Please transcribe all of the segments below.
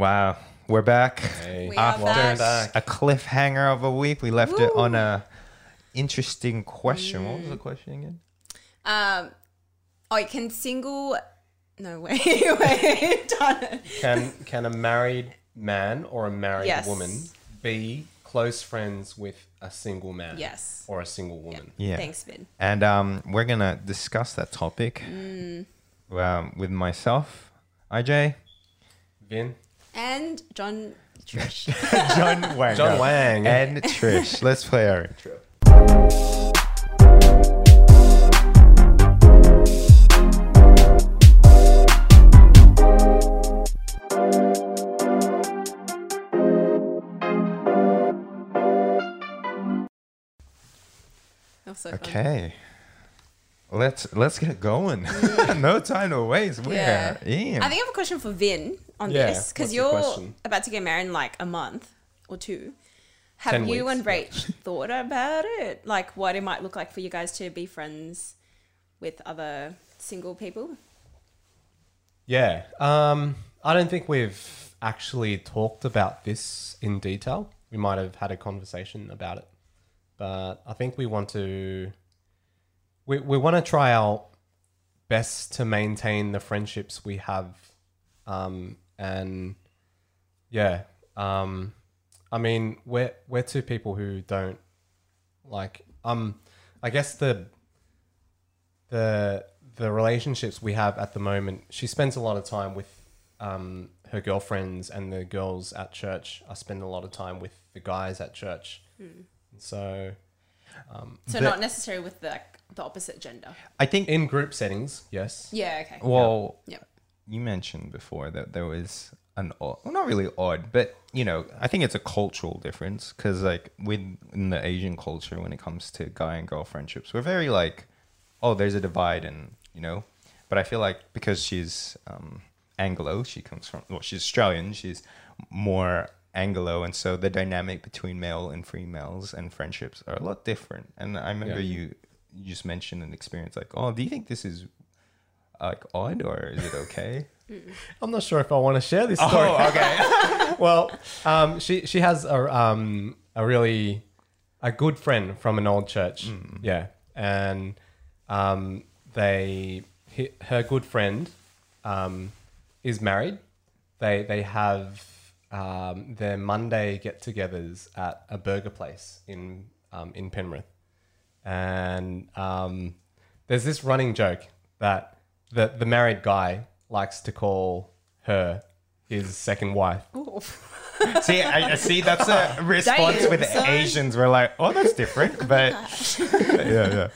Wow, we're back. We After back. a cliffhanger of a week, we left it on a interesting question. What was the question again? Um, oh, can single? No wait, wait, done it. Can can a married man or a married Yes. woman be close friends with a single man? Yes. Or a single woman? Yeah. Thanks, Vin. And um, we're gonna discuss that topic um, with myself, IJ, Vin? And John Trish. John Wang, John Wang. and Trish. Let's play our intro. That was so fun. Okay. Let's let's get going. no time to waste. We're Yeah. in. I think I have a question for Vin on Yeah, this because you're question? about to get married in like a month or two. Have Ten you weeks, and Rach thought about it? Like what it might look like for you guys to be friends with other single people? Yeah. Um, I don't think we've actually talked about this in detail. We might have had a conversation about it. But I think we want to we, we want to try our best to maintain the friendships we have. Um, and yeah. Um, I mean, we're we're two people who don't like um I guess the the the relationships we have at the moment, she spends a lot of time with um, her girlfriends and the girls at church. I spend a lot of time with the guys at church. So um, So The- not necessarily with the the opposite gender. I think in group settings, yes. Yeah. Okay. well, Yep. you mentioned before that there was an odd, well, not really odd, but you know, I think it's a cultural difference because like within the Asian culture, when it comes to guy and girl friendships, we're very like, oh, there's a divide, and you know, but I feel like because she's um, Anglo, she comes from well, she's Australian, she's more Anglo, and so the dynamic between male and females and friendships are a lot different. And I remember Yeah. you you just mentioned an experience like, oh, do you think this is like odd or is it okay? I'm not sure if I want to share this story. Oh, okay. well, um, she she has a um, a really a good friend from an old church. Yeah, and um, they her good friend um, is married. They they have um, their Monday get-togethers at a burger place in um, in Penrith, and um, there's this running joke that the the married guy likes to call her his second wife. see, I, I see that's a response Damn, with son. Asians. We're like, oh, that's different, but yeah, yeah.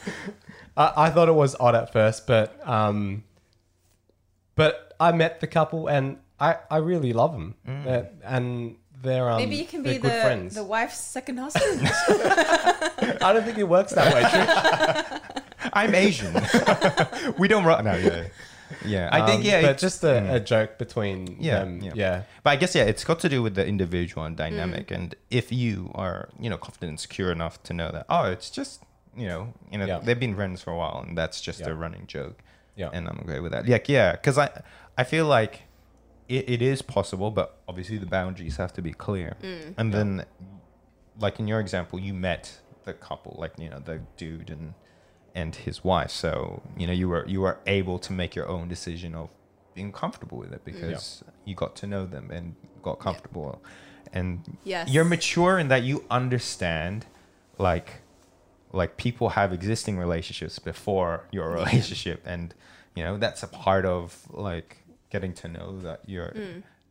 I, I thought it was odd at first, but um, but I met the couple and I, I really love them, They're- and they're um, Maybe you can be the friends. the wife's second husband. I don't think it works that way. Trish. I'm Asian. we don't run. No, yeah, yeah. I think Um, yeah, but it's- just a, a joke between Yeah, them. yeah. Yeah, But I guess yeah, it's got to do with the individual and dynamic, Mm. and if you are you know confident and secure enough to know that oh, it's just you know you know Yeah. they've been friends for a while, and that's just Yeah. a running joke. Yeah. and I'm okay with that. Like yeah, because I I feel like it, it is possible, but obviously the boundaries have to be clear. Mm. And then, like in your example, you met the couple, like you know the dude and and his wife. So you know you were you were able to make your own decision of being comfortable with it because you got to know them and got comfortable. And Yes. you're mature in that you understand, like like people have existing relationships before your relationship and you know that's a part of like getting to know that you're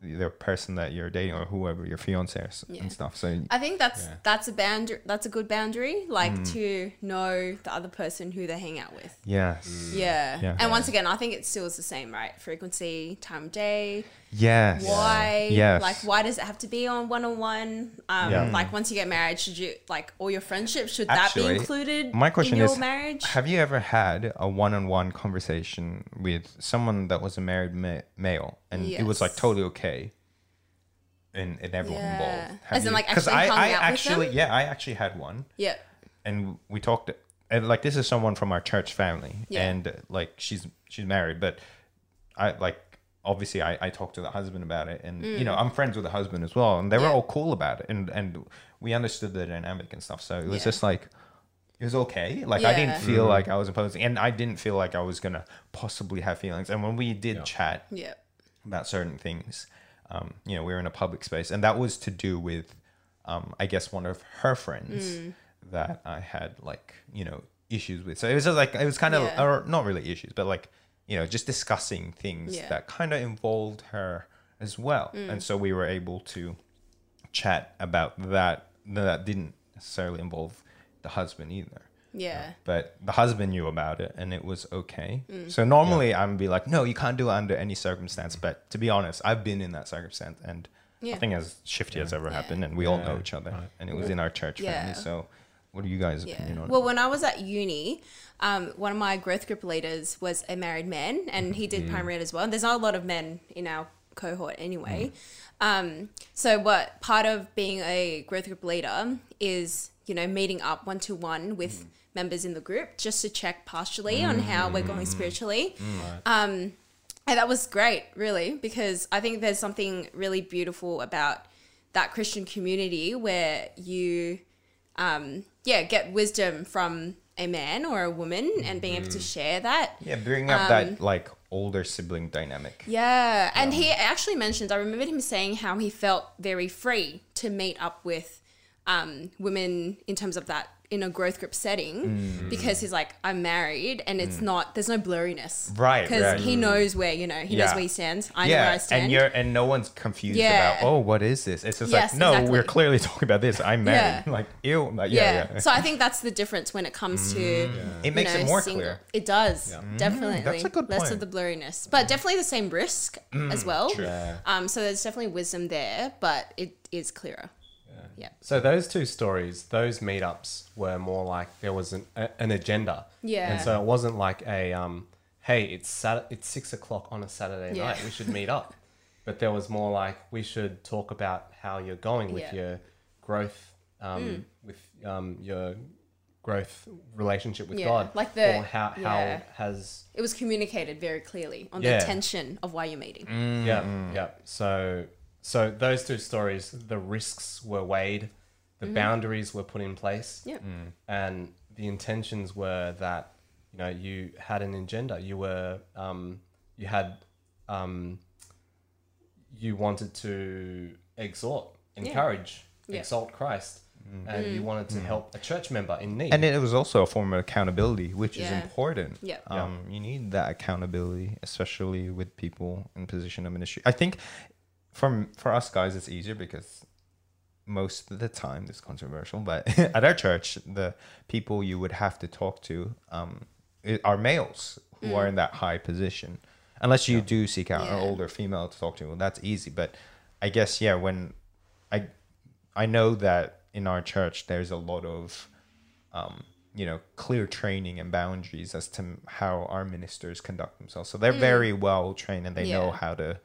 the person that you're dating or whoever your fiance is Yeah. and stuff so I think that's Yeah. that's a boundary. That's a good boundary, like Mm. to know the other person who they hang out with. yes Yeah. Yeah. And once again, I think it still is the same, right? Frequency, time of day, yes why, yes like why does it have to be on one on one? Um, Yeah. like once you get married, should you like all your friendships? Should Actually, that be included? my question in your is, marriage. have you ever had a one-on-one conversation with someone that was a married ma- male and it was like totally okay and, and everyone Yeah. involved As in, like, 'cause actually I, I out with actually them? yeah i actually had one yeah. and we talked and like this is someone from our church family Yeah. and like she's she's married but i like obviously I, I talked to the husband about it and you know i'm friends with the husband as well and they were Mm. Yeah. all cool about it and and we understood the dynamic and stuff so it was Yeah. just like it was okay like i didn't feel like i was imposing and i didn't feel like i was gonna possibly have feelings and when we did Yeah. chat Yeah. about certain things. Um, you know, we were in a public space, and that was to do with, um, I guess, one of her friends Mm. that I had like you know issues with. So it was just like it was kind of, Yeah. or not really issues, but like you know, just discussing things Yeah. that kind of involved her as well, Mm. and so we were able to chat about that. That didn't necessarily involve the husband either Yeah. but the husband knew about it and it was okay. Mm. So normally I'm be like, no, you can't do it under any circumstance. But to be honest, I've been in that circumstance and Yeah. nothing as shifty as ever Yeah. happened, and we all know each other, right. and it was in our church Yeah. family. So, what are you guys' Yeah. opinion on Well, it? when I was at uni, um, one of my growth group leaders was a married man, and he Mm. did primary ed as well. And there's not a lot of men in our cohort anyway. Mm. Um, so, what part of being a growth group leader is, you know, meeting up one to one with Mm. members in the group just to check partially on how we're Mm. going spiritually. Um, and that was great, really, because I think there's something really beautiful about that Christian community where you, um, yeah, get wisdom from a man or a woman and being able to share that. Yeah, bring up Um, that like older sibling dynamic. Yeah, and he actually mentioned. I remembered him saying how he felt very free to meet up with um, women in terms of that in a growth group setting Mm. because he's like, I'm married, and it's not. There's no blurriness, Right, Because right. he knows where you know he knows where he stands. I know where I stand. and you're and no one's confused Yeah. about oh what is this? It's just Yes, like no, exactly. we're clearly talking about this. I'm married. Yeah. Like ew, like, yeah. yeah, yeah. So I think that's the difference when it comes to. It makes know, it more single- clear. It does definitely. Mm, that's a good Less point. Mm, of the blurriness, but definitely the same risk as well. true. Um, so there's definitely wisdom there, but it is clearer. Yeah. So those two stories, those meetups were more like there was an, a, an agenda. Yeah. And so it wasn't like a um, hey, it's Sat- it's six o'clock on a Saturday Yeah. night. We should meet up. But there was more like we should talk about how you're going with Yeah. Mm. your growth, um, with um, your growth relationship with Yeah, God, like the- or how yeah. how has It was communicated very clearly on Yeah. the tension of why you're meeting. Mm. Yeah, yeah. So, so those two stories, the risks were weighed, the boundaries were put in place, Yeah. and the intentions were that you know you had an agenda. You were, um, you had, um, you wanted to exhort, encourage, Yeah. exalt Christ, and you wanted to help a church member in need. And it was also a form of accountability, which Yeah. is important. Yeah. Um, you need that accountability, especially with people in position of ministry. I think from for us guys, it's easier because most of the time, this is controversial, but at our church, the people you would have to talk to um, are males who are in that high position. Unless you do seek out an Mm. Older female to talk to, well, that's easy. But I guess yeah, when I I know that in our church there's a lot of um, you know clear training and boundaries as to how our ministers conduct themselves. So they're very well trained and they know Mm. How to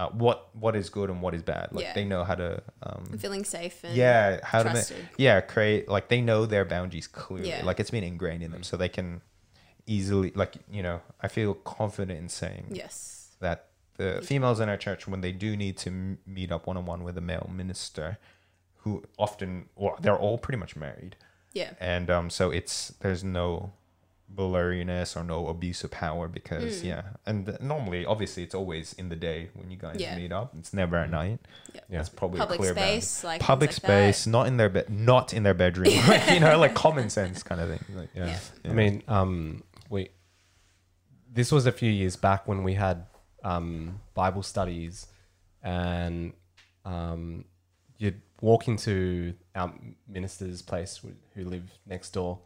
uh, what what is good and what is bad. Like Yeah. they know how to um, Feeling safe and yeah how to ma- trusted. yeah create like they know their boundaries clearly. Yeah. Like it's been ingrained in them, so they can easily like you know I feel confident in saying Yes. that the females in our church, when they do need to m- meet up one on one with a male minister, who often, well, they're all pretty much married, Yeah. and um, so it's there's no blurriness or no abuse of power because Hmm. yeah, and normally, obviously, it's always in the day when you guys Yeah. meet up. It's never at night. Yeah. Yeah. That's probably Public a clear boundary. space, like public things like that. space, not in their bed, not in their bedroom, like, you know, like common sense kind of thing. Like, yeah, Yeah. I mean, um, we. This was a few years back when we had um, Bible studies, and um, you'd walk into our minister's place wh- who lived next door,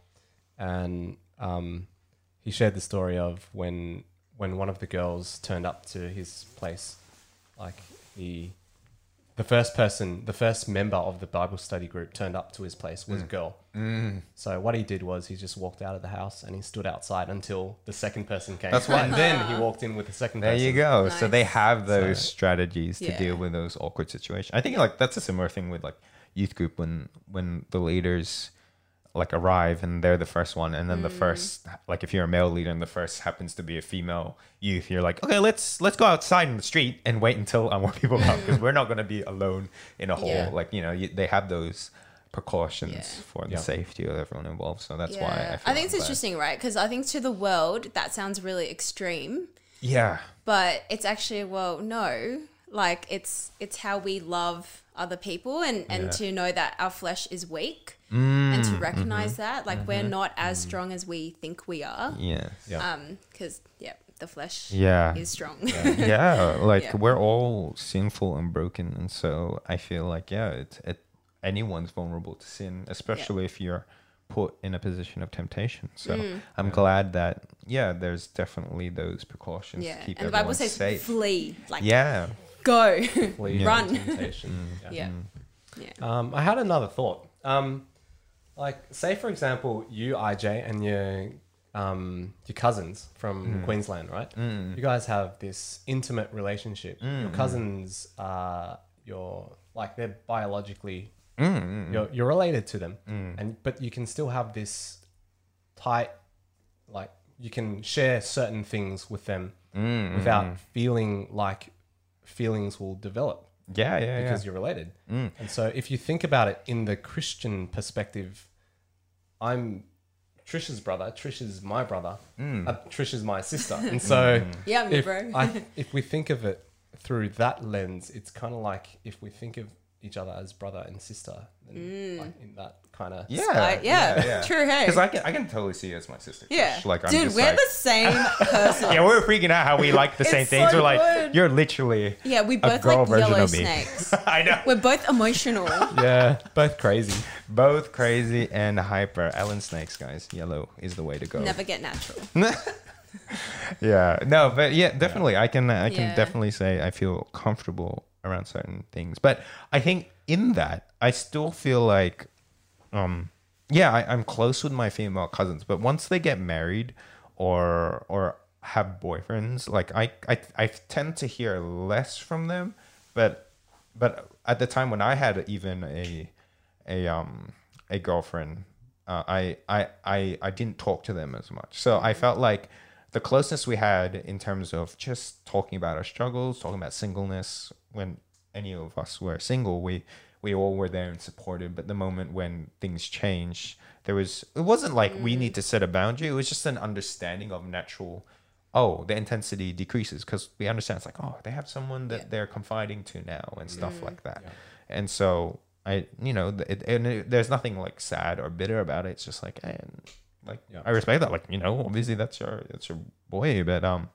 and um, he shared the story of when when one of the girls turned up to his place, like he the first person, the first member of the Bible study group turned up to his place was a girl. So what he did was he just walked out of the house and he stood outside until the second person came. That's why. and then he walked in with the second There person. you go. So they have those So- strategies to Yeah. deal with those awkward situations. I think like that's a similar thing with like youth group when when the leaders like arrive and they're the first one and then Mm. the first like if you're a male leader and the first happens to be a female youth you're like okay let's let's go outside in the street and wait until uh, more people come because we're not going to be alone in a hole Yeah. like you know you, they have those precautions Yeah. for the Yeah. safety of everyone involved so that's why I, feel I, think it's glad. interesting, right? Because I think to the world that sounds really extreme, yeah but it's actually well, no, like it's it's how we love other people and and Yeah. to know that our flesh is weak and Mm, to recognize mm-hmm. that like we're not as strong as we think we are. yeah Yeah. Um, because yeah, the flesh yeah is strong. yeah like Yeah. we're all sinful and broken and so i feel like yeah it, it anyone's vulnerable to sin especially if you're put in a position of temptation so Mm. i'm glad that yeah there's definitely those precautions yeah, to keep and the Bible everyone says safe flee, like yeah go. Flee Yeah. Run. temptation. yeah, Mm. yeah. Um, I had another thought. Um, like, say for example, you, IJ, and your um, your cousins from Queensland, right? Mm. You guys have this intimate relationship. Your Mm. cousins are your like they're biologically Mm, mm, mm. you're you're related to them, Mm. and but you can still have this tight, like you can share certain things with them Mm, mm, without mm. feeling like feelings will develop yeah yeah because yeah you're related. Mm. And so if you think about it in the Christian perspective, I'm Trisha's brother, Trisha's my brother, Mm. uh, Trisha's my sister. And so Yeah, me, if, bro. I, if we think of it through that lens, it's kind of like if we think of each other as brother and sister, then like in that kind of yeah Uh, yeah, true, hey. because I can, I can totally see you as my sister yeah, like I'm dude, just we're like, the same person. yeah we're freaking out how we like the same things so we're like good. you're literally Yeah, we a both girl like yellow snakes. i know We're both emotional. yeah, both crazy. Both crazy and hyper. Allen's Snakes, guys. Yellow is the way to go. Never get natural. yeah. No, but yeah, definitely. I can I can Yeah. definitely say I feel comfortable around certain things. But I think in that I still feel like um yeah, I, I'm close with my female cousins, but once they get married or or have boyfriends, like I I, I tend to hear less from them. But but at the time when I had even a a um a girlfriend, uh, I, I I I didn't talk to them as much. So I felt like the closeness we had in terms of just talking about our struggles, talking about singleness when any of us were single, we we all were there and supported. But the moment when things changed, there was it wasn't like we need mm. to set a boundary. It was just an understanding of natural. Oh, the intensity decreases because we understand it's like oh they have someone that Yeah. they're confiding to now and stuff mm. like that. And so I, you know, it, and it, there's nothing like sad or bitter about it. It's just like, and like Yeah. I respect that. Like you know, obviously that's your that's your boy, but um,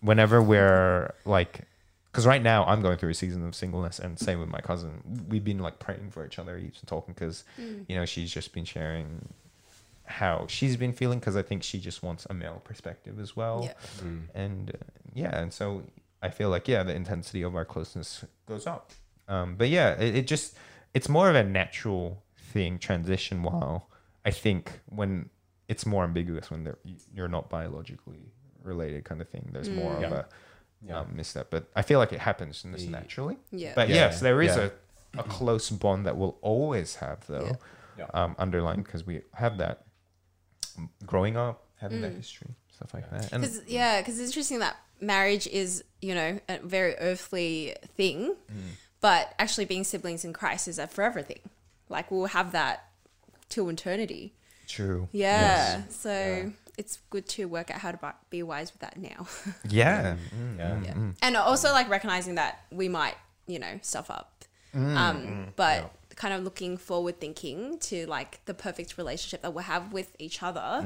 whenever we're like, because right now I'm going through a season of singleness, and same with my cousin. We've been like praying for each other, heaps and talking, because you know she's just been sharing how she's been feeling, because I think she just wants a male perspective as well Yeah. and uh, yeah and so i feel like yeah the intensity of our closeness goes up um, but yeah it, it just it's more of a natural thing transition while i think when it's more ambiguous when they're, you're not biologically related kind of thing there's more of Yeah. a Yeah. um, misstep but i feel like it happens in this naturally Yeah. but Yeah. yes there is Yeah. a, a close bond that we'll always have though Yeah. um, underlined because we have that growing up having that Mm. history stuff like that and Because yeah, because it's interesting that marriage is you know a very earthly thing, Mm. but actually being siblings in Christ is a forever thing. Like we'll have that till eternity. true Yeah. So Yeah. It's good to work out how to be wise with that now. Yeah. Yeah. Mm, yeah. Mm, mm. And also like recognizing that we might you know stuff up, um, but. Kind of looking forward thinking to like the perfect relationship that we'll have with each other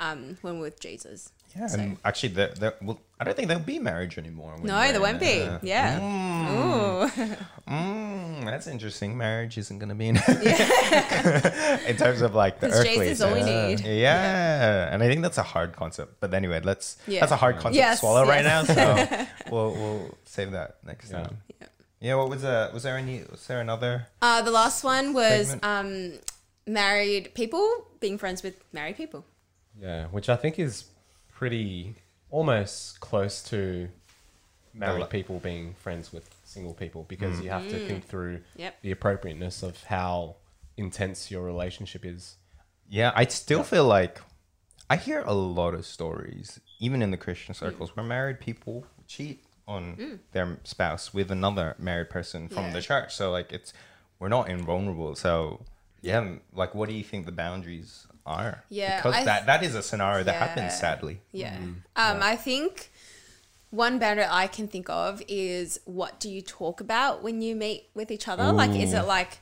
um, when we're with Jesus. Yeah, So- and actually, there, there, well, I don't think there'll be marriage anymore. No, we're there won't be. a- Yeah. Ooh. Mm, that's interesting. Marriage isn't going to be in, in terms of like the earthly. Jesus is all we need. Yeah. and I think that's a hard concept. But anyway, let's. Yeah. That's a hard concept Yes, to swallow right now. So we'll we'll save that next Yeah. time. Yeah. Yeah. What was uh Was there any? Was there another? Uh, the last one was um, married people being friends with married people. Yeah, which I think is pretty almost close to married people being friends with single people because you have to think through Yep. the appropriateness of how intense your relationship is. Yeah, I still feel like I hear a lot of stories, even in the Christian circles, where married people cheat on their spouse with another married person from Yeah. the church. So like it's we're not invulnerable. So yeah, like what do you think the boundaries are? Yeah, because I that that is a scenario that Yeah. happens sadly. Yeah. Um, I think one boundary I can think of is what do you talk about when you meet with each other? Like, is it like,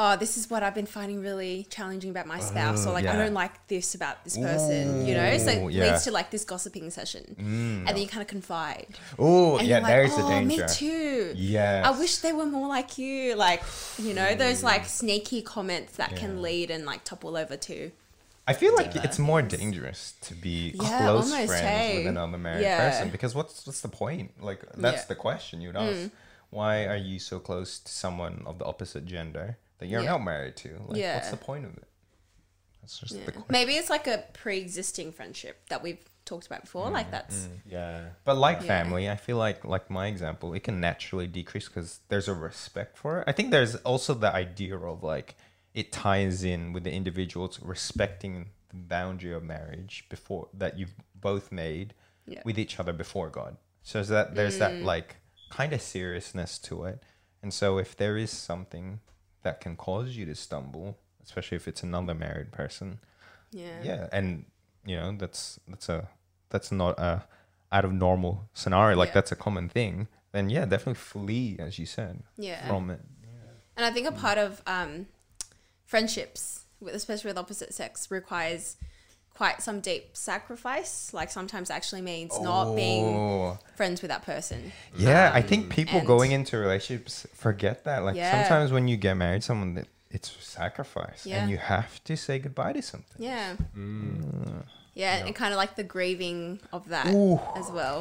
oh, this is what I've been finding really challenging about my spouse, or like, I don't like this about this person, you know? So it yeah. Mm. leads to like this gossiping session. And then you kind of confide. Oh And yeah, like, there's oh, the danger. me too. Yeah. I wish they were more like you. Like, you know, those like sneaky comments that can lead and like topple over to. I feel like deeper it's more dangerous to be Yeah, close friends hey. with another married Yeah. person because what's what's the point? Like that's Yeah. Mm. the question you'd ask. Why are you so close to someone of the opposite gender that you're Yeah. not married to? Like what's the point of it? That's just Yeah. the question. Maybe it's like a pre-existing friendship that we've talked about before. Like mm, that's mm, Yeah. But like Yeah. family, I feel like like my example, it can naturally decrease because there's a respect for it. I think there's also the idea of like it ties in with the individuals respecting the boundary of marriage before that you've both made Yeah. with each other before God. So is that there's that mm. like kind of seriousness to it. And so if there is something that can cause you to stumble, especially if it's another married person, yeah. yeah and you know that's that's a that's not a out of normal scenario like Yeah. that's a common thing then yeah definitely flee as you said Yeah. from it And I think a part of um, friendships, with, especially with opposite sex, requires quite some deep sacrifice. Like sometimes actually means not being Oh. friends with that person. yeah i think people going into relationships forget that like Yeah. sometimes when you get married someone that it's sacrifice Yeah. and you have to say goodbye to something Yeah. Mm. Yeah, and kind of like the grieving of that Ooh. as well.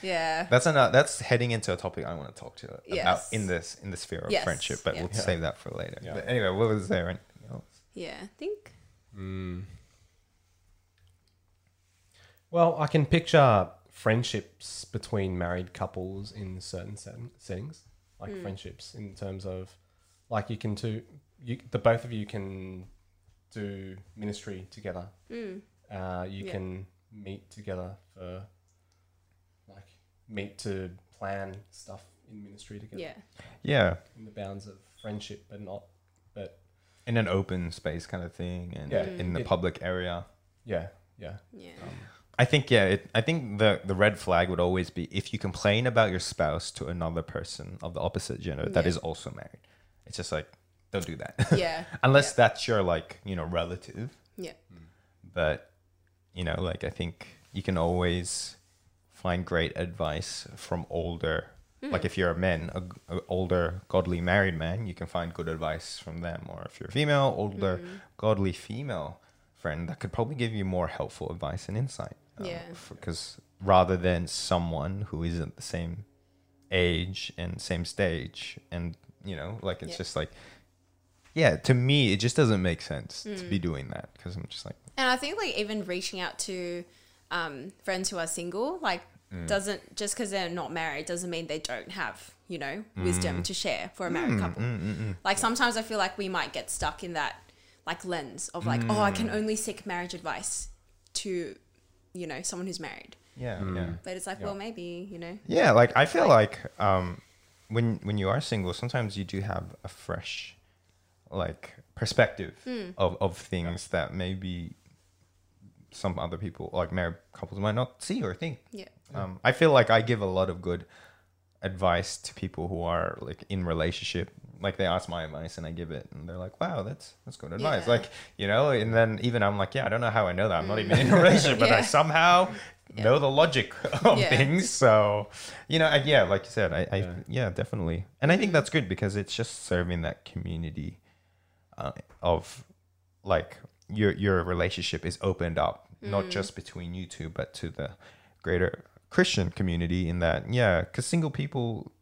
Yeah. that's another that's heading into a topic i want to talk to you about Yes. in this in the sphere of Yes. friendship but Yeah. we'll Yeah. save that for later Yeah. but anyway what was there anything else Yeah. I think. Mm. Well, I can picture friendships between married couples in certain setting, settings, like hmm. friendships in terms of, like you can do, you the both of you can do ministry together. Hmm. Uh, you Yeah. can meet together for, like, meet to plan stuff in ministry together Yeah. yeah in the bounds of friendship, but not, but in an open space kind of thing and Yeah. in hmm. the It- public area yeah, yeah. Yeah. Um, I think yeah. It, I think the the red flag would always be if you complain about your spouse to another person of the opposite gender that Yeah. is also married. It's just like don't do that. Yeah. Unless that's your like you know relative. Yeah. But you know, like I think you can always find great advice from older. Hmm. Like if you're a man, a, a older godly married man, you can find good advice from them. Or if you're a female, older hmm. godly female friend, that could probably give you more helpful advice and insight. Yeah. Because rather than someone who isn't the same age and same stage, and you know, like it's Yeah. just like, yeah, to me, it just doesn't make sense to Mm. be doing that because I'm just like. And I think like even reaching out to um, friends who are single, like Mm. doesn't just because they're not married doesn't mean they don't have you know Mm. wisdom to share for a married couple. Like sometimes I feel like we might get stuck in that like lens of like, oh, I can Mm. only seek marriage advice to you know someone who's married. Yeah, yeah. But it's like, Yeah. well, maybe you know, Yeah, like I feel like um when when you are single, sometimes you do have a fresh like perspective of, of things that maybe some other people like married couples might not see or think. yeah, Um, I feel like I give a lot of good advice to people who are like in relationship. Like they ask my advice and I give it, and they're like, "Wow, that's that's good advice." Yeah. Like you know, and then even I'm like, "Yeah, I don't know how I know that. I'm not even in a relationship, but I somehow Yeah. know the logic of Yeah. things." So you know, I, yeah, like you said, I, I Yeah. yeah. definitely, and I think that's good because it's just serving that community uh, of like your your relationship is opened up not just between you two but to the greater christian community in that yeah because single people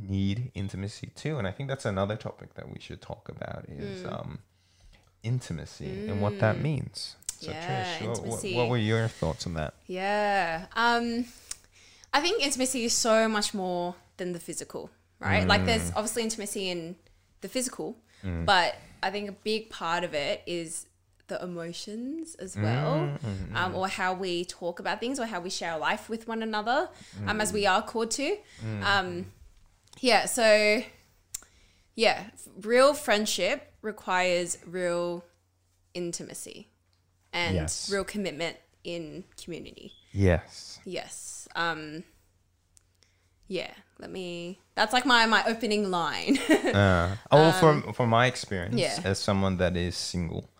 need intimacy too and i think that's another topic that we should talk about is um intimacy and what that means so Yeah, trish what- what, what were your thoughts on that yeah. Um, I think intimacy is so much more than the physical, right? Like, Mm. there's obviously intimacy in the physical, but I think a big part of it is the emotions as well, um, or how we talk about things, or how we share life with one another, um, as we are called to. Um, yeah, so yeah, real friendship requires real intimacy and Yes. real commitment in community. Yes. Yes. Um yeah, let me that's like my my opening line. Uh, oh, from from my experience Um, yeah. as someone that is single,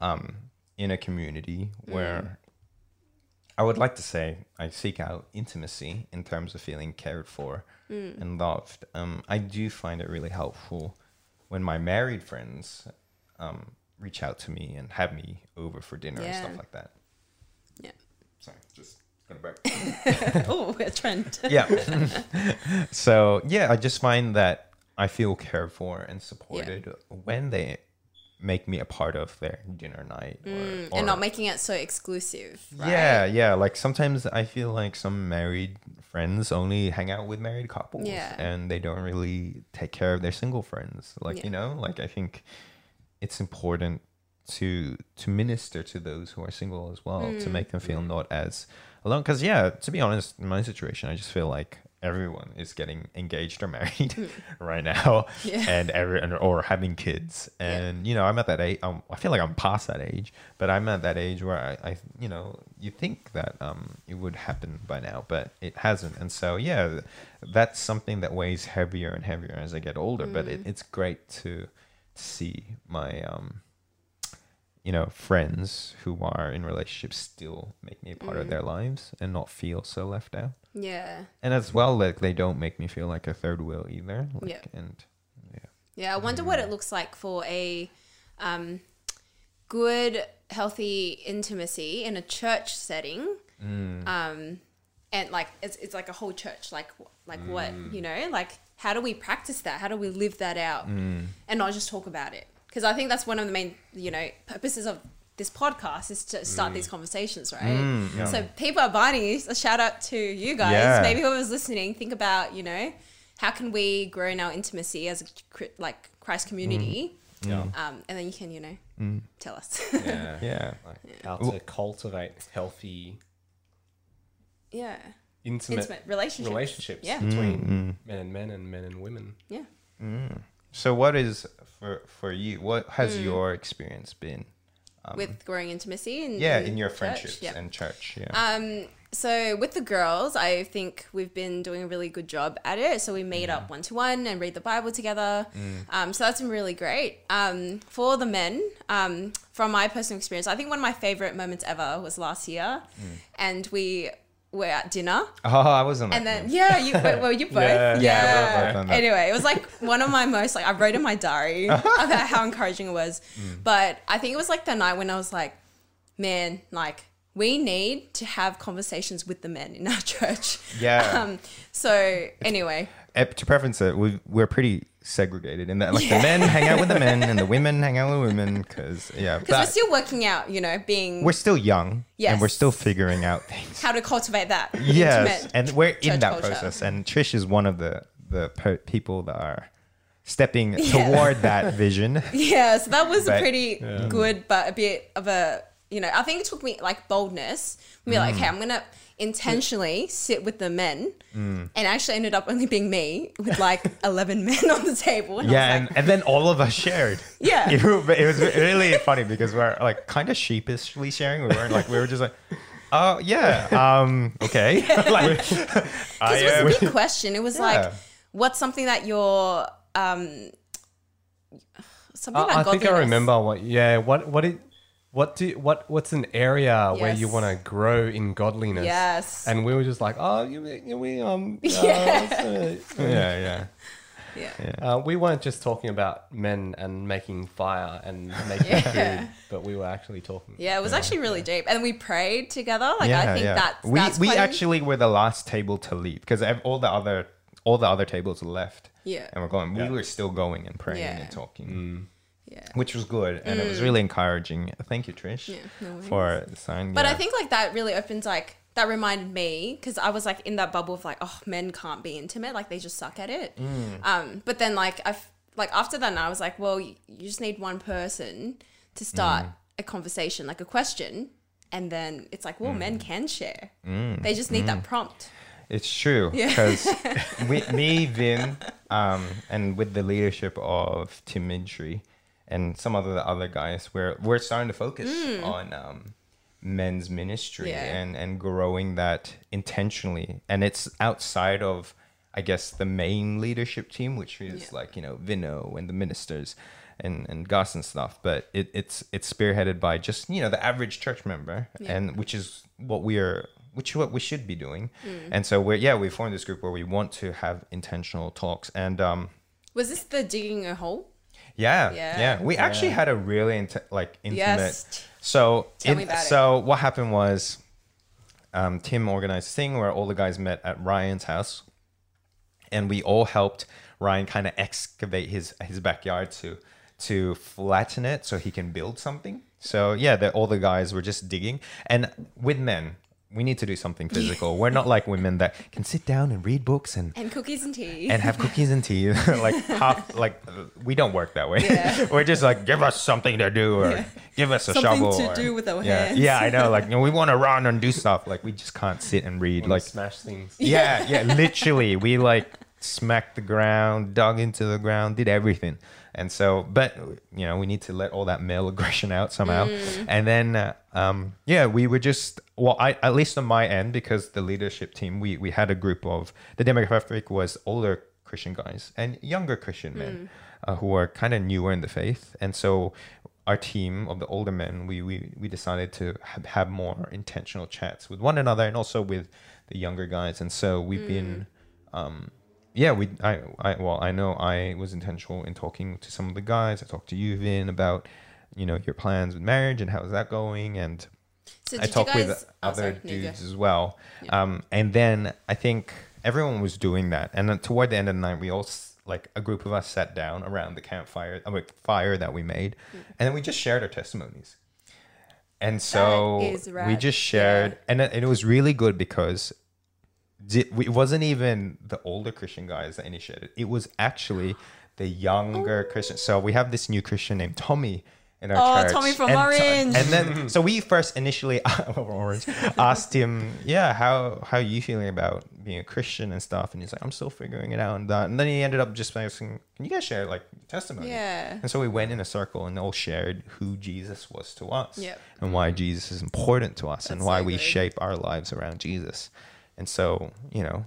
um, in a community Mm. where I would like to say I seek out intimacy in terms of feeling cared for Mm. and loved. Um, I do find it really helpful when my married friends um, reach out to me and have me over for dinner and stuff like that. Yeah. Sorry, just gonna burp. oh, a trend. yeah. so yeah, I just find that I feel cared for and supported when they make me a part of their dinner night. Or, Mm, or- and not making it so exclusive. Right? Yeah, yeah. Like sometimes I feel like some married friends only hang out with married couples, Yeah. and they don't really take care of their single friends. Like Yeah. you know, like I think it's important to to minister to those who are single as well to Mm. make them feel not as alone. Because yeah, to be honest, in my situation, I just feel like everyone is getting engaged or married right now, Mm. Yeah. and every and- or having kids, and you know, I'm at that age. Um, I feel like I'm past that age, but I'm at that age where I, I you know, you think that um it would happen by now, but it hasn't, and so yeah, that's something that weighs heavier and heavier as I get older. But Mm. it, it's great to see my um you know friends who are in relationships still make me a part of Mm. their lives and not feel so left out Yeah. and as well like they don't make me feel like a third wheel either like, Yeah. and yeah Yeah, I wonder what it looks like for a um, good, healthy intimacy in a church setting. Um, and like it's, it's like a whole church. Like like what you know? Like how do we practice that? How do we live that out and not just talk about it? Because I think that's one of the main you know purposes of this podcast is to start mm. these conversations, right? Mm, yeah. So people at Barney's, a shout out to you guys. Yeah. Maybe whoever's listening, think about you know how can we grow in our intimacy as a like Christ community, mm. Yeah. um, and then you can you know tell us. Yeah. yeah Like how to cultivate healthy, yeah, intimate, intimate relationships. relationships Yeah. between men and men and men and women. Yeah. so what is for for you what has Hmm. your experience been With growing intimacy and yeah in your friendships yeah. and church yeah Um, so with the girls, I think we've been doing a really good job at it. So we meet up one to one and read the Bible together. Um, so that's been really great. Um, for the men, um, from my personal experience, I think one of my favorite moments ever was last year, and we were at dinner. oh i wasn't And then yeah, you well you both Yeah. yeah. Yeah, we're both on that. Anyway, it was like one of my most like I wrote in my diary about how encouraging it was. Mm. But I think it was like the night when I was like, man, like we need to have conversations with the men in our church. Yeah. Um. So anyway, Eh, to preference it we we're pretty segregated in that like the men hang out with the men and the women hang out with women because yeah because we're still working out, you know, being we're still young and we're still figuring out things how to cultivate that. yes and we're in that culture. process and trish is one of the the per- people that are stepping Yeah. toward that vision Yeah, so that was a But- pretty good, but a bit of a, you know, I think it took me like boldness. Me Mm. like, okay, I'm gonna intentionally sit with the men, Mm. and actually ended up only being me with like 11 men on the table. And yeah was and, and then all of us shared Yeah. it, it was really funny because we're like kind of sheepishly sharing we weren't like we were just like oh yeah um okay like I, it uh, was a big question. It was Yeah. like, what's something that you're, um, something I, about I think I remember what. Yeah. What? What it? What do? What? What's an area where you want to grow in godliness? Yes. And we were just like, oh, you, you we um. uh, Yeah. uh, yeah yeah Yeah. Uh, we weren't just talking about men and making fire and making Yeah. food, but we were actually talking. Yeah, it was actually really deep, and we prayed together. Like I think that's we that's we actually were the last table to leave because all the other all the other tables left. Yeah. and we're going. We were still going and praying Yeah. and talking, yeah. which was good, and it was really encouraging. Thank you, Trish, Mm. Yeah, no for the sign. But yeah. I think like that really opens like that reminded me because I was like in that bubble of like oh men can't be intimate like they just suck at it. Mm. Um, but then like I like after that, I was like, well, you, you just need one person to start Mm. a conversation, like a question, and then it's like, well, Mm. men can share. They just need that prompt. It's true Yeah. because with me, Vin, um, and with the leadership of Tim Mintree and some of the other guys, we're we're starting to focus on um, men's ministry Mm. Yeah. and and growing that intentionally, and it's outside of, I guess, the main leadership team, which is Yeah. like you know Vino and the ministers. And, and Gus and stuff, but it, it's it's spearheaded by just you know the average church member, Yeah. and which is what we are which is what we should be doing and so we're yeah we formed this group where we want to have intentional talks and um Was this the digging a hole? Yeah Yeah. yeah, we actually had a really int- like intimate Yes. so Tell in- me about it. so what happened was um tim organized a thing where all the guys met at ryan's house and we all helped ryan kind of excavate his his backyard to to flatten it so he can build something so yeah the, all the guys were just digging and with men we need to do something physical we're not like women that can sit down and read books and And cookies and tea. and have cookies and tea like half like we don't work that way Yeah. we're just like give us something to do or Yeah. give us a Something shovel to or- do with our yeah hands. yeah i know like you know, we want to run and do stuff like we just can't sit and read Like like smash things. yeah yeah literally we like smacked the ground dug into the ground did everything. And so but you know we need to let all that male aggression out somehow. Mm. and then uh, um yeah we were just well i at least on my end because the leadership team we we had a group of the demographic was older christian guys and younger christian men uh, who are kind of newer in the faith. And so our team of the older men we we, we decided to have, have more intentional chats with one another and also with the younger guys. And so we've been um yeah we I, I well i know i was intentional in talking to some of the guys i talked to you vin about you know your plans with marriage and how's that going and so I talked guys? with oh, other sorry, no, you go. dudes as well. Yeah. Um, and then I think everyone was doing that. And then toward the end of the night, we all, like a group of us sat down around the campfire, I mean, fire that we made. Mm. And then we just shared our testimonies. And so we just shared, Yeah. and, it, and it was really good because di- we- it wasn't even the older Christian guys that initiated. It was actually the younger oh. Christian. So we have this new Christian named Tommy in our Oh, church. Tommy from and, Orange. And then so we first initially Orange asked him, yeah, how how are you feeling about being a Christian and stuff? And he's like, I'm still figuring it out and that. And then he ended up just asking, can you guys share like testimony? Yeah. And so we went in a circle and all shared who Jesus was to us Yep. and why Jesus is important to us and why so we shape our lives around Jesus. And so, you know,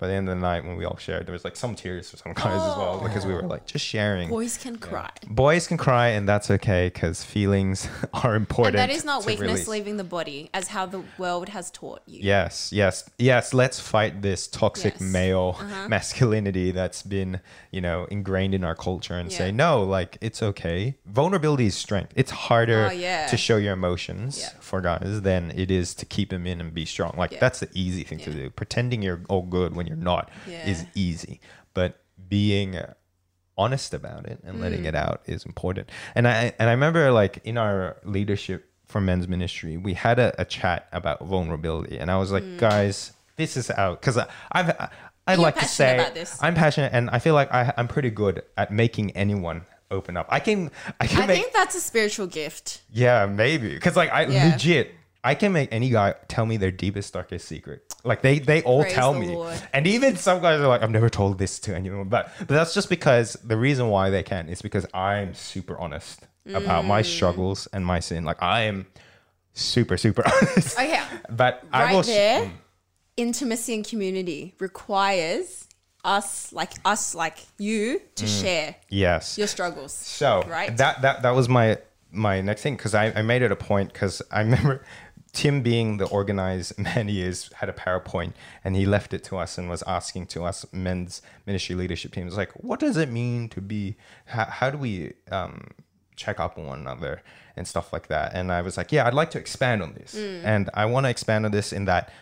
by the end of the night when we all shared, there was like some tears for some guys as well because we were like just sharing. Boys can cry. Boys can cry and that's okay because feelings are important. And that is not weakness release. leaving the body, as how the world has taught you. Yes, yes, yes. Let's fight this toxic Yes. male Uh-huh. masculinity that's been, you know, ingrained in our culture and say, no, like, it's okay. Vulnerability is strength. It's harder Oh, yeah. to show your emotions Yeah. for guys than it is to keep them in and be strong. Like, Yeah. that's the easy thing to do. Pretending you're all good when you're not is easy. But being honest about it and Mm. letting it out is important. And I and I remember like in our leadership for men's ministry, we had a, a chat about vulnerability, and I was like, guys, this is out because I've. I, I'd You're like to say. I'm passionate, and I feel like I, I'm pretty good at making anyone open up. I can, I can I make, think that's a spiritual gift. yeah, maybe because like I Yeah. legit, I can make any guy tell me their deepest, darkest secret. Like they, they all Praise tell me, Lord. and even some guys are like, I've never told this to anyone, but but that's just because the reason why they can is because I'm super honest about Mm. my struggles and my sin. Like I am super, super honest. Okay, But I right will. there, intimacy and community requires us, like us, like you, to Mm. share Yes. your struggles. So Right. that that that was my my next thing because I, I made it a point because I remember Tim being the organized man he is had a PowerPoint and he left it to us and was asking to us men's ministry leadership teams like what does it mean to be how, how do we um, check up on one another and stuff like that and I was like yeah I'd like to expand on this Mm. and I want to expand on this in that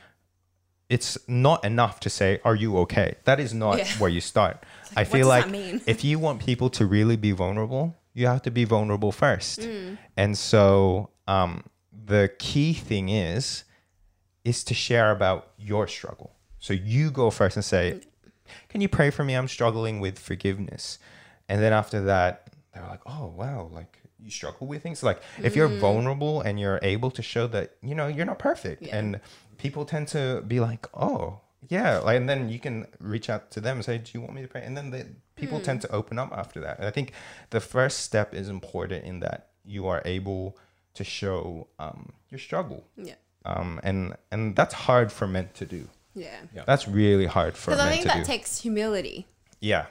it's not enough to say are you okay that is not Yeah. where you start I feel like if you want people to really be vulnerable, you have to be vulnerable first. Mm. And so um, the key thing is is to share about your struggle. So you go first and say, "Can you pray for me? I'm struggling with forgiveness." And then after that, they're like, "Oh wow, like you struggle with things like if you're mm-hmm. vulnerable and you're able to show that you know you're not perfect Yeah. and people tend to be like oh yeah like and then you can reach out to them and say do you want me to pray and then the people tend mm. to open up after that and i think the first step is important in that you are able to show um, your struggle Yeah. um, and and that's hard for men to do Yeah. Yeah. that's really hard for men to do. Because I men think to that do takes humility. yeah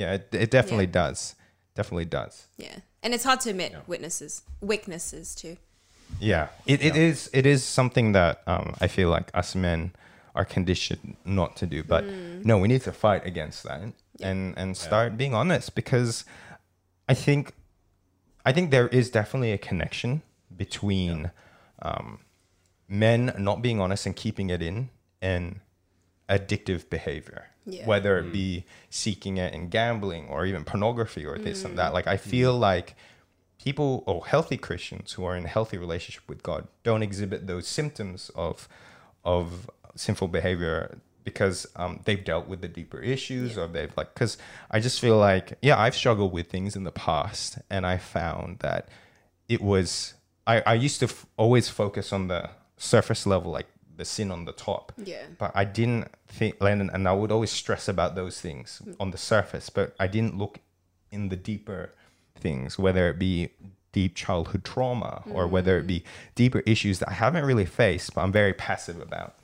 yeah it, it definitely does definitely does Yeah. And it's hard to admit witnesses, weaknesses too. Yeah, it, it is. It is something that um, I feel like us men are conditioned not to do. But no, we need to fight against that and and start being honest because I think I think there is definitely a connection between um, men not being honest and keeping it in and addictive behavior. Yeah. Whether it be seeking it in gambling or even pornography or this and that. Like I feel like people or healthy Christians who are in a healthy relationship with God don't exhibit those symptoms of of sinful behavior because um, they've dealt with the deeper issues or they've like because I just feel like yeah I've struggled with things in the past and I found that it was I, I used to f- always focus on the surface level like the sin on the top. Yeah. but I didn't think and, and I would always stress about those things mm. on the surface but I didn't look in the deeper things whether it be deep childhood trauma or whether it mm. be deeper issues that I haven't really faced but I'm very passive about.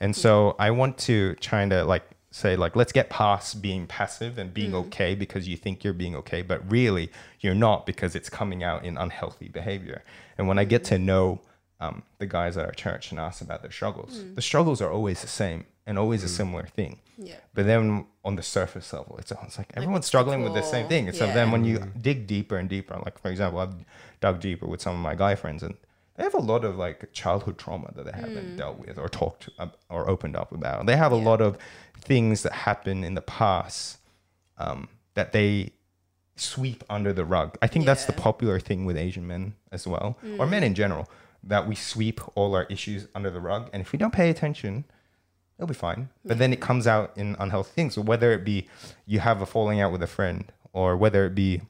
And so I want to try to like say like let's get past being passive and being mm. okay because you think you're being okay but really you're not because it's coming out in unhealthy behavior and when I get to know um, the guys at our church and ask about their struggles the struggles are always the same and always a similar thing Yeah. but then on the surface level, it's, it's like everyone's what's the struggling with the same thing. And so then when you dig deeper and deeper, like for example, I've dug deeper with some of my guy friends, and they have a lot of like childhood trauma that they haven't dealt with or talked up or opened up about. They have a Yeah. lot of things that happened in the past um, that they sweep under the rug. I think that's the popular thing with Asian men as well, or mm. men in general, that we sweep all our issues under the rug, and if we don't pay attention, it'll be fine. But then it comes out in unhealthy things. So whether it be you have a falling out with a friend, or whether it be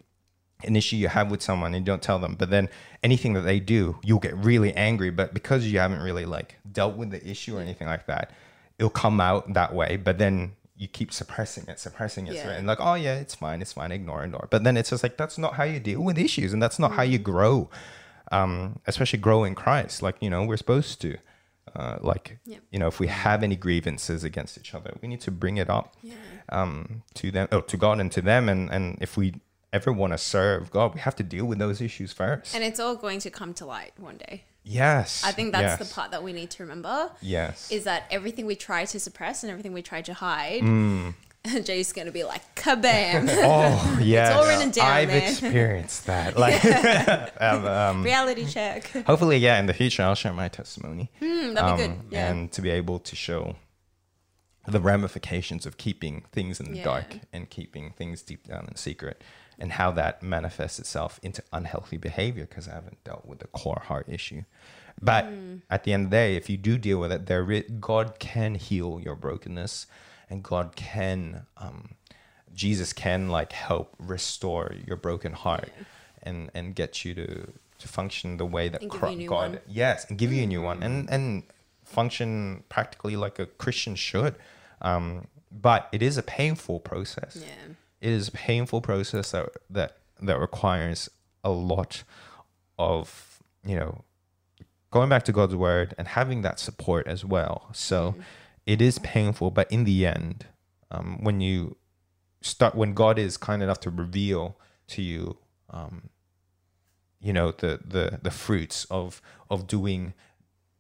an issue you have with someone and you don't tell them, but then anything that they do, you'll get really angry. But because you haven't really like dealt with the issue or anything like that, it'll come out that way. But then you keep suppressing it, suppressing it, Yeah. and like, oh yeah, it's fine, it's fine, ignore, ignore. But then it's just like that's not how you deal with issues, and that's not how you grow, um, especially grow in Christ. Like you know, we're supposed to. Uh, like you know if we have any grievances against each other we need to bring it up Yeah. um, to them oh, to god and to them and and if we ever want to serve god we have to deal with those issues first And it's all going to come to light one day. Yes I think that's yes, the part that we need to remember yes is that everything we try to suppress and everything we try to hide, Mm. Jay's going to be like, kabam. oh yeah all written down, i've man. experienced that like um, um, Reality check. hopefully yeah in the future i'll share my testimony Hmm, that'd be good. um, Yeah. and to be able to show the ramifications of keeping things in the Yeah. dark and keeping things deep down in secret and how that manifests itself into unhealthy behavior because I haven't dealt with the core heart issue. But Hmm. at the end of the day, if you do deal with it, there God can heal your brokenness and God can um, Jesus can like help restore your broken heart and and get you to to function the way that And give you a Cro- new God one. yes and give you a new one and and function practically like a christian should um but it is a painful process Yeah. It is a painful process that that that requires a lot of you know going back to god's word and having that support as well. So it is painful but in the end um when you start when god is kind enough to reveal to you um you know the the the fruits of of doing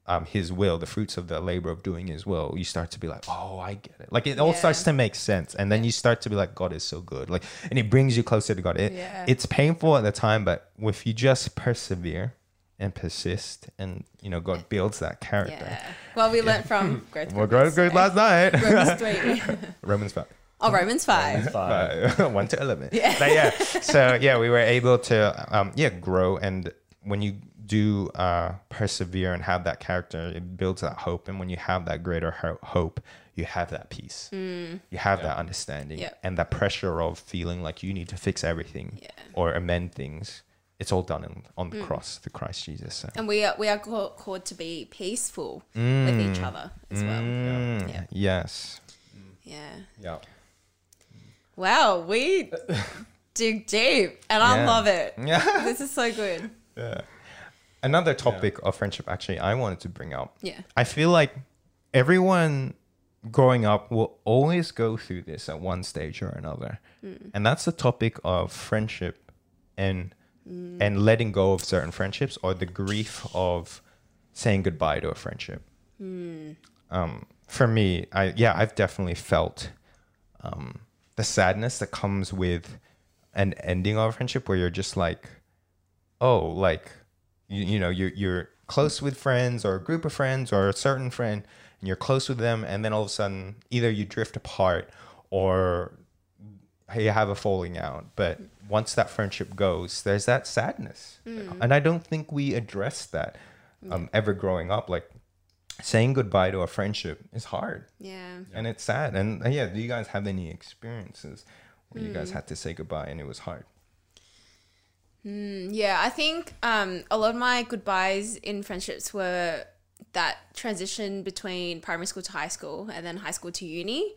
um his will the fruits of the labor of doing his will you start to be like oh i get it like it all Yeah. starts to make sense and then you start to be like god is so good like and it brings you closer to god it, Yeah. it's painful at the time but if you just persevere and persist and you know god builds that character Yeah. Well, we learned from growth. well Purpose, great, great last night Romans 3. romans 5 oh, Romans 5. Five. uh, one to eleven. Yeah. But yeah. So yeah, we were able to um, yeah grow, and when you do uh, persevere and have that character, it builds that hope, and when you have that greater ho- hope, you have that peace. You have that understanding, Yeah. and that pressure of feeling like you need to fix everything Yeah. or amend things it's all done in, on Mm. the cross through Christ Jesus. So. And we are we are ca- called to be peaceful with each other as well. Mm, Yeah. Yes. Yeah. Yeah. Wow, we dig deep, and I love it. Yeah. This is so good. Another topic of friendship, actually, I wanted to bring up. Yeah. I feel like everyone growing up will always go through this at one stage or another, and that's the topic of friendship and and letting go of certain friendships or the grief of saying goodbye to a friendship. Um, for me, I yeah, I've definitely felt um, the sadness that comes with an ending of a friendship where you're just like, oh, like you, you know, you're you're close with friends or a group of friends or a certain friend, and you're close with them, and then all of a sudden, either you drift apart or you have a falling out. But once that friendship goes, there's that sadness, and I don't think we address that um, ever growing up. Like saying goodbye to a friendship is hard Yeah. and it's sad. And uh, yeah, do you guys have any experiences where you guys had to say goodbye and it was hard? Yeah, I think um, a lot of my goodbyes in friendships were that transition between primary school to high school and then high school to uni.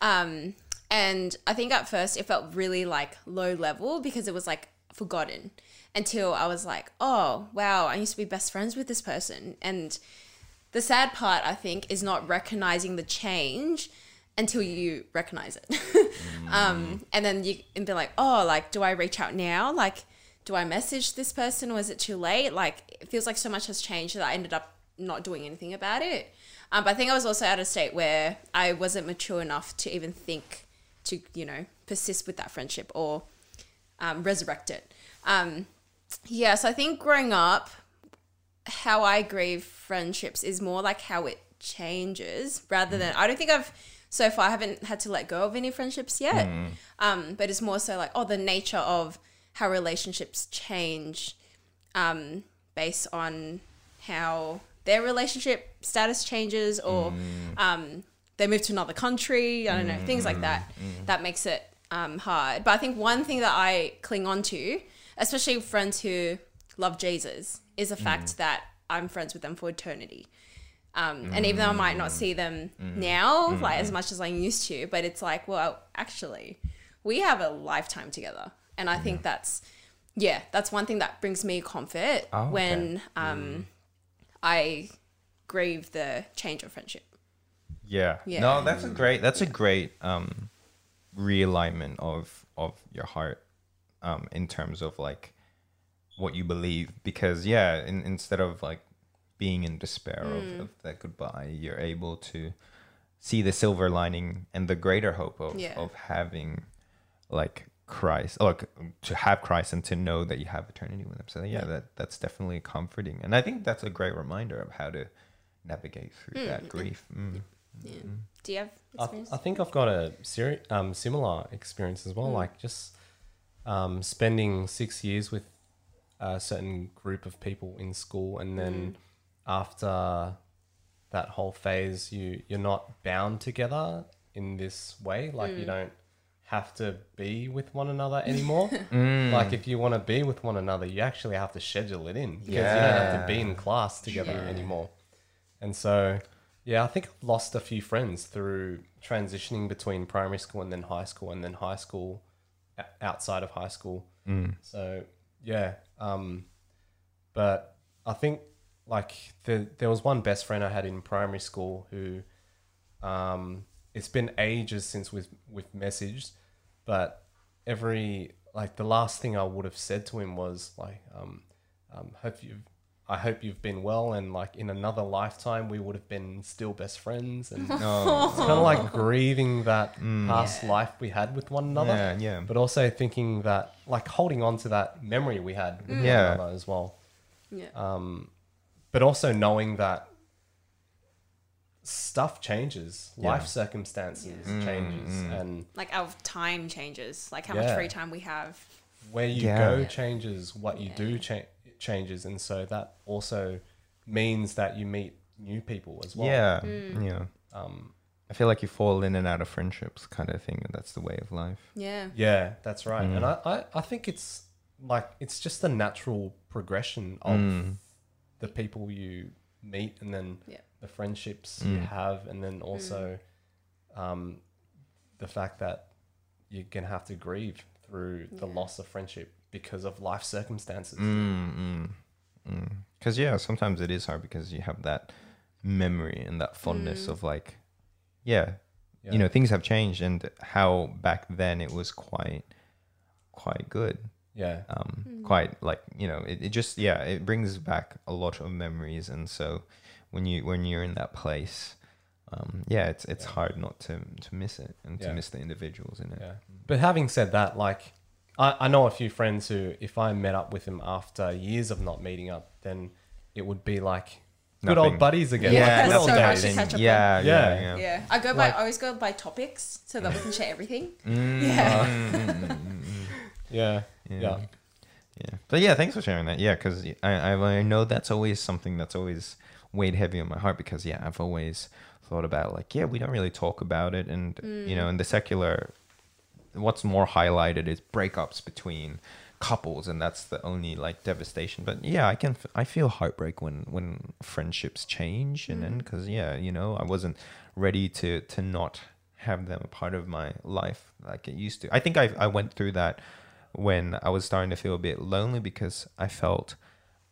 Um, and I think at first it felt really like low level because it was like forgotten until I was like, oh, wow, I used to be best friends with this person. And the sad part, I think, is not recognizing the change until you recognize it. um, and then you and be like, oh, like, do I reach out now? Like, do I message this person? Was it too late? Like, it feels like so much has changed that I ended up not doing anything about it. Um, but I think I was also at a state where I wasn't mature enough to even think to, you know, persist with that friendship or um, resurrect it. Um, yeah, so I think growing up, how I grieve friendships is more like how it changes rather than I don't think I've so far I haven't had to let go of any friendships yet. Um, but it's more so like oh the nature of how relationships change um, based on how their relationship status changes or um, they move to another country. I don't know things like that. That makes it um, hard. But I think one thing that I cling on to, especially friends who love Jesus, is the fact that I'm friends with them for eternity. Um, and even though I might not see them now, like as much as I'm used to, but it's like, well, actually, we have a lifetime together, and I think that's, yeah, that's one thing that brings me comfort Oh, okay. when um, I grieve the change of friendship. Yeah. Yeah. No, that's a great that's a great um realignment of of your heart um in terms of like what you believe because yeah, in, instead of like being in despair of, of that goodbye, you're able to see the silver lining and the greater hope of Yeah. of having like Christ, look, to have Christ and to know that you have eternity with Him. So yeah, that that's definitely comforting, and I think that's a great reminder of how to navigate through that grief. Mm. Yeah. Do you have I, experience? I think I've got a seri- um, similar experience as well. Like just um, spending six years with a certain group of people in school, and then after that whole phase, you you're not bound together in this way. Like you don't have to be with one another anymore. Like if you want to be with one another, you actually have to schedule it in because you don't have to be in class together anymore. And so, yeah, I think I've lost a few friends through transitioning between primary school and then high school, and then high school outside of high school. So, yeah. Um, but I think like the, there was one best friend I had in primary school who um, it's been ages since we've, we've messaged, but every like the last thing I would have said to him was like, um, um, hope you've I hope you've been well, and like in another lifetime, we would have been still best friends, and it's kind of like grieving that past life we had with one another, Yeah, yeah. but also thinking that like holding on to that memory we had with Yeah. one another as well yeah. um, but also knowing that stuff changes, life circumstances changes, and like our time changes, like how much free time we have. where you Yeah. go changes, what you do cha- changes, and so that also means that you meet new people as well. yeah, Mm. yeah. Um, I feel like you fall in and out of friendships, kind of thing. and That's the way of life. Yeah. yeah, that's right. Mm. And I, I, I think it's like it's just a natural progression of Mm. the people you meet and then Yeah. The friendships you Mm. have and then also Mm. um, the fact that you're gonna have to grieve through the loss of friendship because of life circumstances. Mm, Because yeah, sometimes it is hard because you have that memory and that fondness Mm. of like, yeah, Yeah. you know, things have changed, and how back then it was quite, quite good. Yeah. Um, Mm. quite like you know, it, it just yeah, it brings back a lot of memories, and so when you when you're in that place, um, yeah, it's it's Yeah. hard not to to miss it and to miss the individuals in it. Yeah. But having said that, like, I, I know a few friends who, if I met up with them after years of not meeting up, then it would be like good old buddies again. Yeah, like, so old much to catch up yeah, yeah, Yeah. yeah, Yeah, I go by. Like- I always go by topics so that we can share everything. Mm, Yeah. mm, mm, mm. Yeah. Yeah. Yeah. Yeah. But yeah, thanks for sharing that. Yeah, because I, I I know that's always something that's always weighed heavy on my heart because yeah, I've always thought about like yeah, we don't really talk about it, and you know, mm. in the secular, what's more highlighted is breakups between couples, and that's the only like devastation. But yeah, I can f- I feel heartbreak when when friendships change, and then mm. because yeah, you know, I wasn't ready to to not have them a part of my life like it used to. I think I I went through that when I was starting to feel a bit lonely because I felt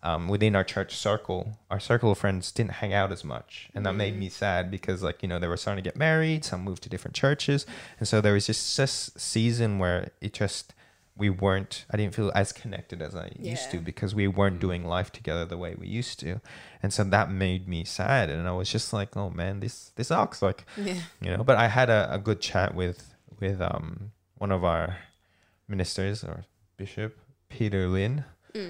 um, within our church circle, our circle of friends didn't hang out as much, and that made me sad because like you know they were starting to get married, some moved to different churches, and so there was just this season where it just we weren't I didn't feel as connected as I used to because we weren't doing life together the way we used to, and so that made me sad, and I was just like, oh man, this this sucks, like Yeah. you know but i had a, a good chat with with um one of our ministers or bishop peter lynn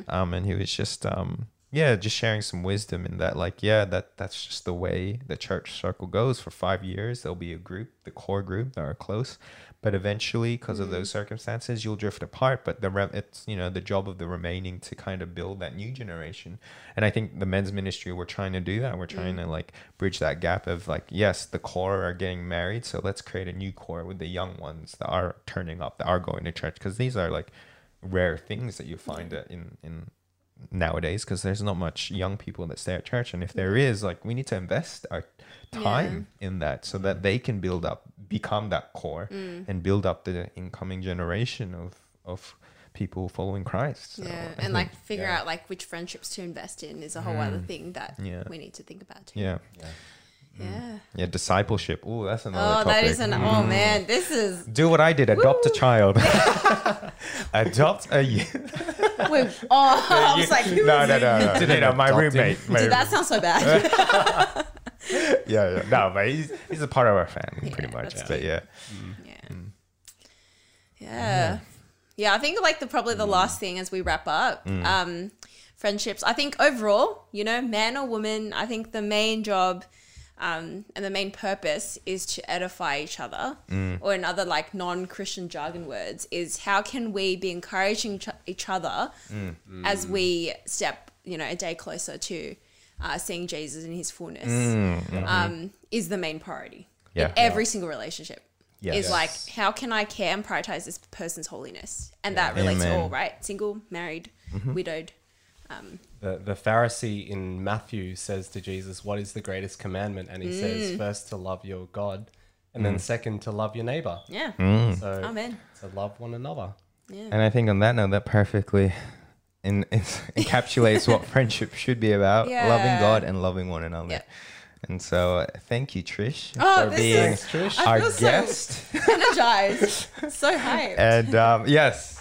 um and he was just um yeah just sharing some wisdom in that like yeah that that's just the way the church circle goes. For five years there'll be a group the core group that are close. But eventually because of those circumstances you'll drift apart. But the re- it's you know the job of the remaining to kind of build that new generation. And i think the men's ministry we're trying to do that. We're trying to like bridge that gap of like yes the core are getting married so let's create a new core with the young ones that are turning up that are going to church. Because these are like rare things that you find uh, in in nowadays because there's not much young people that stay at church and if there is like we need to invest our time in that so that they can build up become that core and build up the incoming generation of of people following christ So yeah, I and think- like figure yeah. out like which friendships to invest in is a whole other thing that Yeah. we need to think about too. yeah Yeah. Mm. yeah Yeah, discipleship oh that's another Oh, topic that is an. Oh mm. man, this is. do what i did adopt a child adopt a Wait, oh, I was like, who no, is no, it? no, no, Didn't You my roommate. my Dude, that sounds so bad. yeah, yeah. No, but he's, he's a part of our family, pretty much. But cute. yeah, mm. yeah. Yeah. Yeah, I think like the probably the last thing as we wrap up, um, friendships. I think overall, you know, man or woman, I think the main job um, and the main purpose is to edify each other, mm. or in other like non-Christian jargon words, is how can we be encouraging each- each other mm. as mm. we step, you know, a day closer to uh, seeing Jesus in His fullness, mm-hmm. um, is the main priority Yeah. in every single relationship. Yes. Is like how can I care and prioritize this person's holiness, and that relates to all right, single, married, mm-hmm. widowed. Um, The, the Pharisee in Matthew says to Jesus, What is the greatest commandment? And he Mm. says, First, to love your God, and then second, to love your neighbor. Yeah, So, amen. to love one another. Yeah, and I think on that note, that perfectly in, in, encapsulates what friendship should be about: Yeah. loving God and loving one another. Yeah. And so, uh, thank you, Trish, Oh, for being is- Trish. I our feel so- guest. energized, so hyped. and um, yes,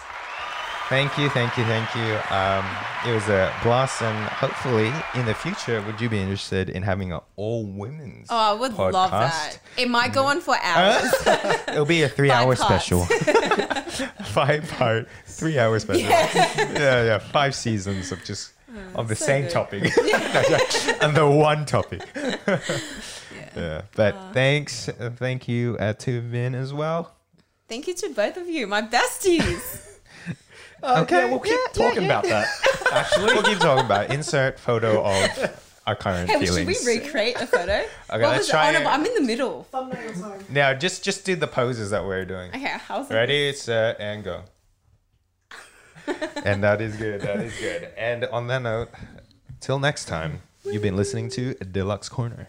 thank you, thank you, thank you. Um, it was a blast, and hopefully, in the future, would you be interested in having an all women's? oh, I would love that. It might go on for hours. It'll be a three-hour special, five part, three-hour special. Yeah. yeah, five seasons of just of the so same good. topic, and the one topic. yeah, but thanks, uh, thank you uh, to Vin as well. Thank you to both of you, my besties. Oh, okay, we'll keep yeah, yeah, talking yeah. about that. Actually, We'll keep talking about it. insert photo of our current Hey, should we recreate a photo? Okay, what let's was try it? Oh, no, I'm in the middle. Thumbnail time. Now, just just do the poses that we're doing. Okay, how's it? Ready, set, and go. and that is good. That is good. And on that note, till next time, you've been listening to Deluxe Corner.